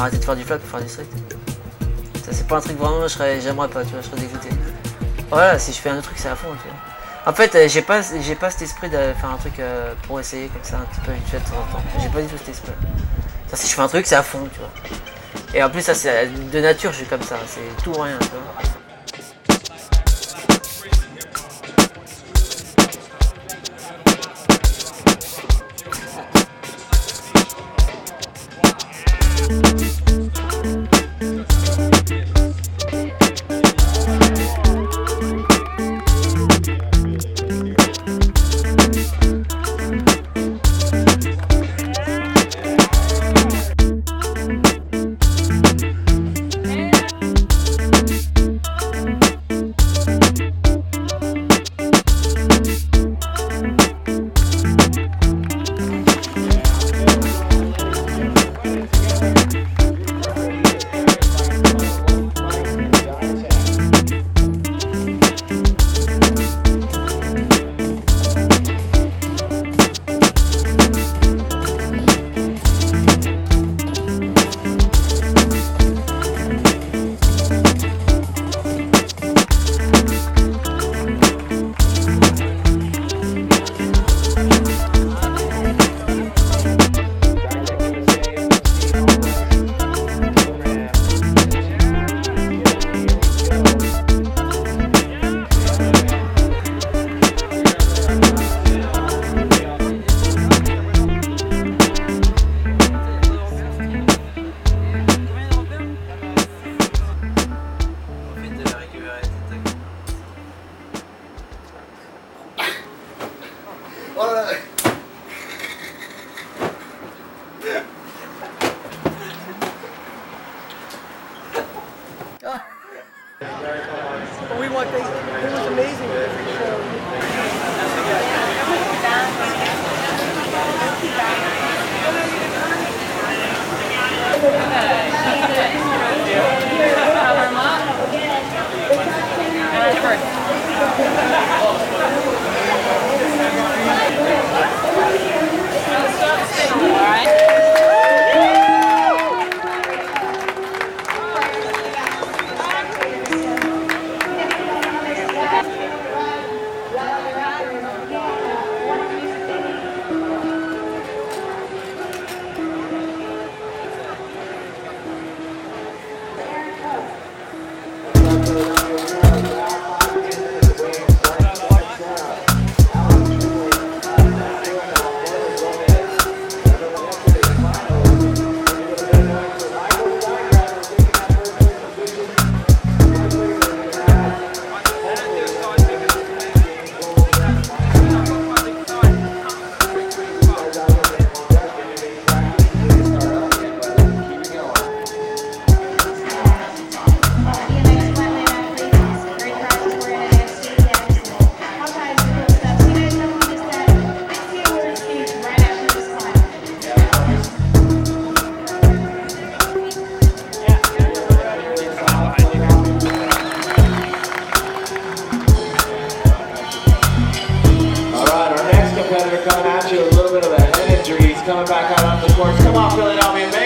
arrêter de faire du flag pour faire du street. Ça c'est pas un truc vraiment, j'aimerais pas, tu vois, je serais dégoûté. Voilà, si je fais un autre truc, c'est à fond, tu vois. En fait, euh, j'ai pas, j'ai pas cet esprit de faire un truc euh, pour essayer comme ça, un petit peu fait de temps en temps. J'ai pas du tout cet esprit. Ça, si je fais un truc, c'est à fond, tu vois. Et en plus, ça, c'est de nature, je suis comme ça, c'est tout ou rien, tu vois. Alexander coming at you, a little bit of a head injury. He's coming back out on the courts. Come on, Philadelphia.